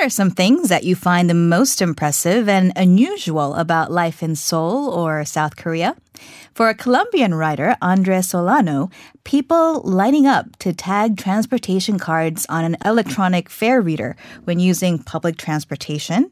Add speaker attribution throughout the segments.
Speaker 1: What are some things that you find the most impressive and unusual about life in Seoul or South Korea? For a Colombian writer, Andres Solano, people lining up to tag transportation cards on an electronic fare reader when using public transportation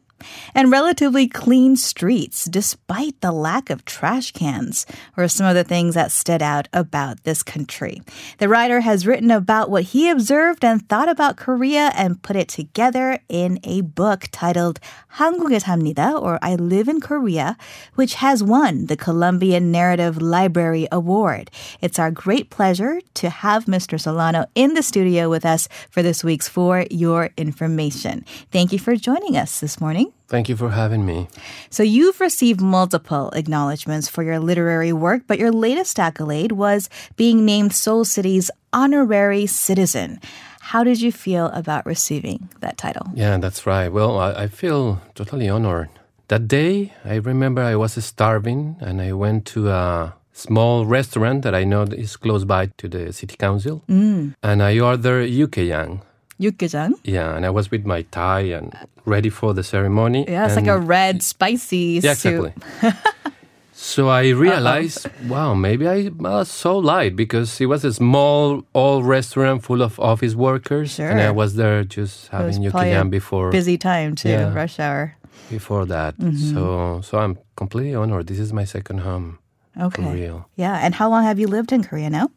Speaker 1: and relatively clean streets despite the lack of trash cans were some of the things that stood out about this country. The writer has written about what he observed and thought about Korea and put it together in a book titled 한국에 삽니다 or I Live in Korea, which has won the Colombian Narrative Library Award. It's our great pleasure to have Mr. Solano in the studio with us for this week's For Your Information. Thank you for joining us this morning.
Speaker 2: Thank you for having me.
Speaker 1: So, you've received multiple acknowledgments for your literary work, but your latest accolade was being named Seoul City's honorary citizen. How did you feel about receiving that title?
Speaker 2: Yeah, that's right. Well, I, I feel totally honored. That day, I remember I was starving and I went to a small restaurant that I know is close by to the city council.
Speaker 1: Mm.
Speaker 2: And I ordered Yukeyang.
Speaker 1: Yukgejang?
Speaker 2: Yeah, and I was with my tie and ready for the ceremony.
Speaker 1: Yeah, it's like a red, spicy
Speaker 2: Yeah,
Speaker 1: soup.
Speaker 2: exactly. so I realized, wow, maybe I was so light because it was a small old restaurant full of office workers, and I was there just having
Speaker 1: a
Speaker 2: before
Speaker 1: Busy time too,
Speaker 2: Yeah.
Speaker 1: rush hour.
Speaker 2: before that.
Speaker 1: Mm-hmm.
Speaker 2: So so I'm completely honored. This is my second home
Speaker 1: Okay.
Speaker 2: for real.
Speaker 1: Yeah, and how long have you lived in Korea now?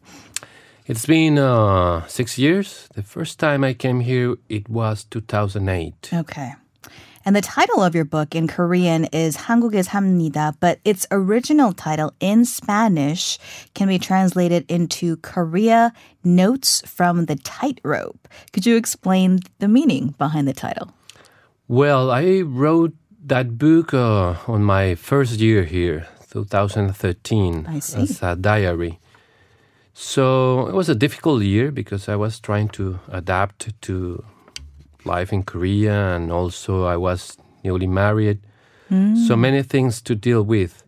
Speaker 2: It's been uh, six years. The first time I came here, it was 2008.
Speaker 1: Okay. And the title of your book in Korean is 한국에 삽니다, but its original title in Spanish can be translated into Korea Notes from the Tightrope. Could you explain the meaning behind the title?
Speaker 2: Well, I wrote that book uh, on my first year here, 2013,
Speaker 1: I see.
Speaker 2: as a diary. So it was a difficult year because I was trying to adapt to life in Korea and also I was newly married. So many things to deal with.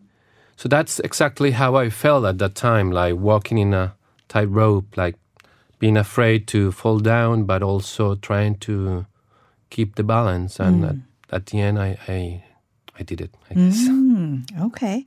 Speaker 2: So that's exactly how I felt at that time, like walking in a tightrope, like being afraid to fall down, but also trying to keep the balance. And mm. at, at the end, I, I, I did it, I mm. guess.
Speaker 1: Okay.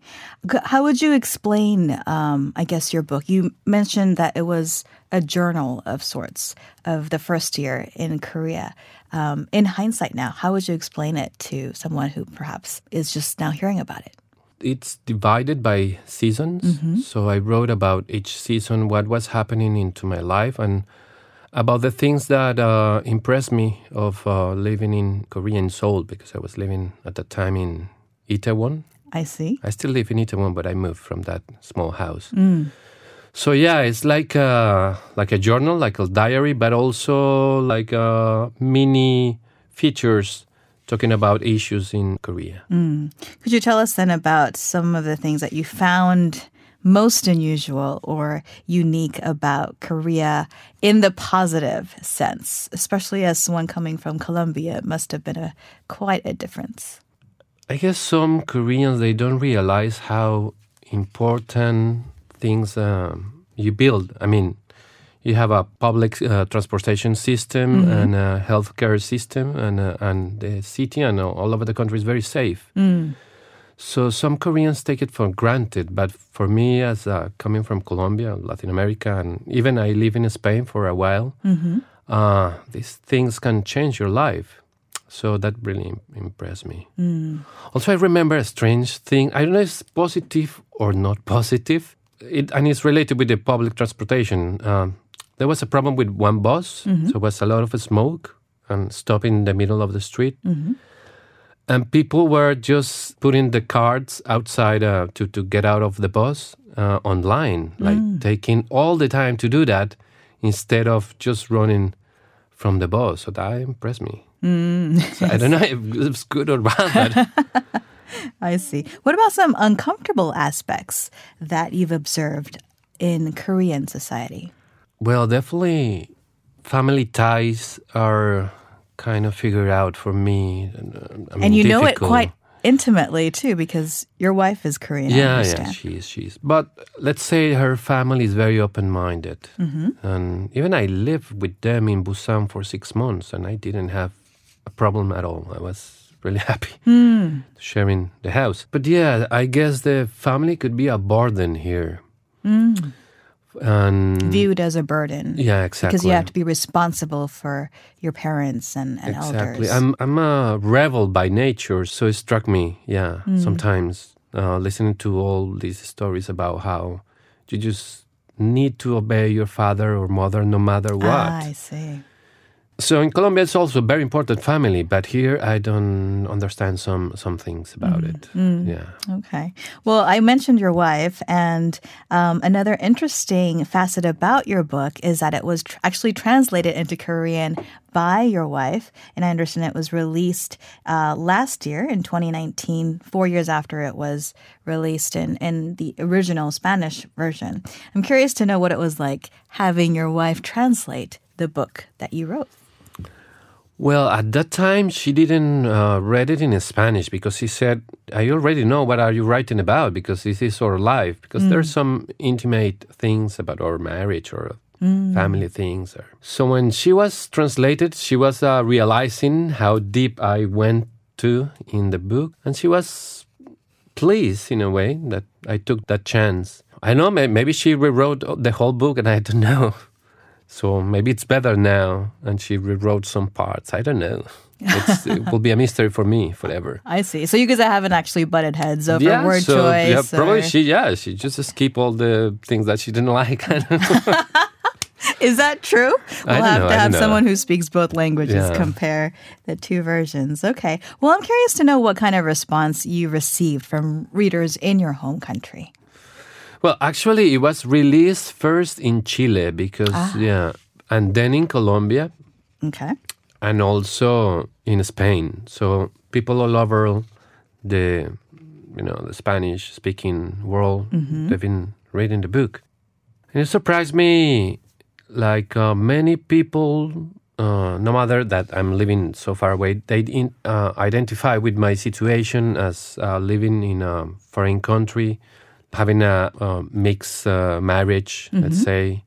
Speaker 1: How would you explain, um, I guess, your book? You mentioned that it was a journal of sorts of the first year in Korea. Um, in hindsight now, how would you explain it to someone who perhaps is just now hearing about it?
Speaker 2: It's divided by seasons. So I wrote about each season, what was happening into my life, and about the things that uh, impressed me of uh, living in Korean Seoul, because I was living at that time in Itaewon.
Speaker 1: I see.
Speaker 2: I still live in Itaewon, but I moved from that small house. Mm. So yeah, it's like a, like a journal, like a diary, but also like a mini features talking about issues in Korea. Mm.
Speaker 1: Could you tell us then about some of the things that you found most unusual or unique about Korea in the positive sense, especially as someone coming from Colombia? It must have been a quite a difference.
Speaker 2: I guess some Koreans they don't realize how important things um, you build. I mean, you have a public uh, transportation system and a healthcare system, and uh, and the city and all over the country is very safe. So some Koreans take it for granted, but for me, as uh, coming from Colombia, Latin America, and even I live in Spain for a while, uh, these things can change your life. So that really impressed me. Also, I remember a strange thing. I don't know if it's positive or not positive. It, and it's related with the public transportation. Um, there was a problem with one bus. So there was a lot of smoke and stop in the middle of the street. And people were just putting the cards outside uh, to, to get out of the bus uh, online, like taking all the time to do that instead of just running from the bus. So that impressed me. So I don't know if it's good or bad,
Speaker 1: I see. What about some uncomfortable aspects that you've observed in Korean society?
Speaker 2: well, definitely family ties are kind of figured out for me. And, uh, I mean,
Speaker 1: and you know it quite intimately too, because your wife is Korean.
Speaker 2: Yeah, yeah, she is, she is. But let's say her family is very open-minded,
Speaker 1: Mm-hmm.
Speaker 2: and even I lived with them in Busan for six months, and I didn't have a problem at all. I was really happy sharing the house. But yeah, I guess the family could be a burden here. And
Speaker 1: Viewed as a burden.
Speaker 2: yeah, exactly.
Speaker 1: Because you have to be responsible for your parents and, and
Speaker 2: Exactly.
Speaker 1: elders.
Speaker 2: I'm I'm a rebel by nature, so it struck me. Yeah,
Speaker 1: Hmm.
Speaker 2: sometimes uh, listening to all these stories about how you just need to obey your father or mother no matter what.
Speaker 1: Ah, I see.
Speaker 2: So in Colombia, it's also a very important family, but here I don't understand some some things about
Speaker 1: Hmm.
Speaker 2: it. Yeah.
Speaker 1: Okay. Well, I mentioned your wife, and um, another interesting facet about your book is that it was tr- actually translated into Korean by your wife, and I understand it was released uh, last year in 2019, four years after it was released in, in the original Spanish version. I'm curious to know what it was like having your wife translate the book that you wrote.
Speaker 2: Well, at that time, she didn't uh, read it in Spanish because she said, "I already know what are you writing about because this is our life. Because there's some intimate things about our marriage or family things." Or. So when she was translated, she was uh, realizing how deep I went to in the book, and she was pleased in a way that I took that chance. I know maybe she rewrote the whole book, and I don't know. So maybe it's better now, and she rewrote some parts. I don't know. It's, it will be a mystery for me forever.
Speaker 1: I see. So you guys haven't actually butted heads over word
Speaker 2: so,
Speaker 1: choice.
Speaker 2: yeah, probably she. Yeah, she just skip all the things that she didn't like. I don't know.
Speaker 1: Is that true? We'll have
Speaker 2: know,
Speaker 1: to have someone who speaks both languages
Speaker 2: Yeah.
Speaker 1: compare the two versions. Okay. Well, I'm curious to know what kind of response you received from readers in your home country.
Speaker 2: Well, actually, it was released first in Chile because
Speaker 1: Ah.
Speaker 2: yeah, and then in Colombia,
Speaker 1: Okay.
Speaker 2: and also in Spain. So people all over the you know the Spanish speaking world they've been reading the book, and it surprised me. Like uh, many people, uh, no matter that I'm living so far away, they in, uh, identify with my situation as uh, living in a foreign country, having a uh, mixed uh, marriage, let's say.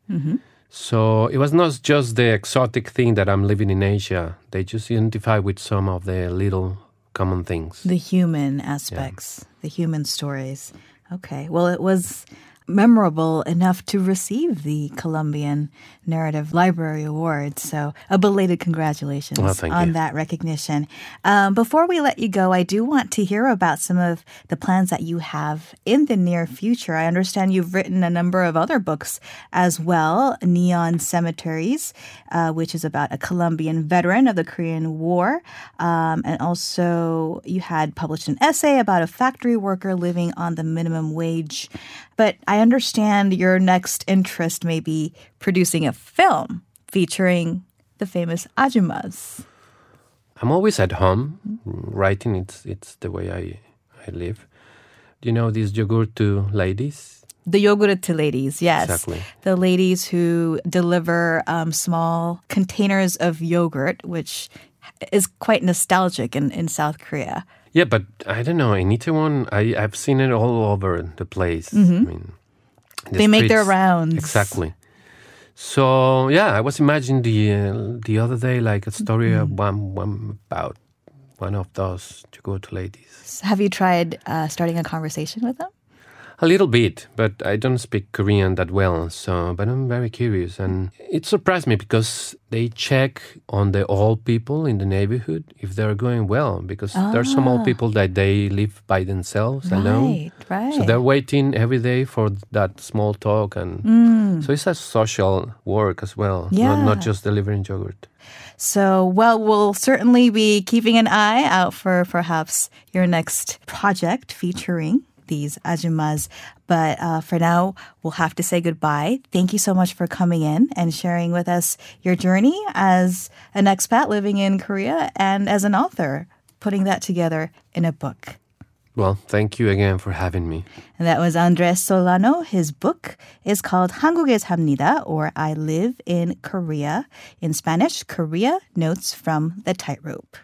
Speaker 2: So it was not just the exotic thing that I'm living in Asia. They just identify with some of the little common things.
Speaker 1: The human aspects, the human stories. Okay. Well, it was memorable enough to receive the Colombian Narrative Library Award. So, a belated congratulations
Speaker 2: Well,
Speaker 1: on
Speaker 2: you.
Speaker 1: that recognition. Um, before we let you go, I do want to hear about some of the plans that you have in the near future. I understand you've written a number of other books as well Neon Cemeteries, uh, which is about a Colombian veteran of the Korean War. Um, and also, you had published an essay about a factory worker living on the minimum wage. But I understand your next interest may be producing a film featuring the famous ajumas.
Speaker 2: I'm always at home writing. It's it's the way I I live. Do you know these yogurt ladies?
Speaker 1: The yogurt ladies, yes.
Speaker 2: Exactly.
Speaker 1: The ladies who deliver um, small containers of yogurt, which is quite nostalgic in, in South Korea.
Speaker 2: Yeah, but I don't know. In Itaewon, I I've seen it all over the place. I mean, the
Speaker 1: Mm-hmm. They make their rounds.
Speaker 2: Exactly. So yeah, I was imagining the uh, the other day like a story
Speaker 1: Mm-hmm.
Speaker 2: of one, one about one of those yogurt ladies.
Speaker 1: Have you tried uh, starting a conversation with them?
Speaker 2: A little bit, but I don't speak Korean that well. So, but I'm very curious, and it surprised me because they check on the old people in the neighborhood if they're going well. Because there's some old ah. people that they live by themselves alone.
Speaker 1: Right, right.
Speaker 2: So they're waiting every day for that small talk, and mm. so it's a social work as well, not, not just delivering yogurt.
Speaker 1: So, well, we'll certainly be keeping an eye out for perhaps your next project featuring these ajumas. But uh, for now, we'll have to say goodbye. Thank you so much for coming in and sharing with us your journey as an expat living in Korea and as an author, putting that together in a book.
Speaker 2: Well, thank you again for having me.
Speaker 1: And that was Andres Solano. His book is called 한국에 삽니다 or I Live in Korea. In Spanish, Korea Notes from the Tightrope.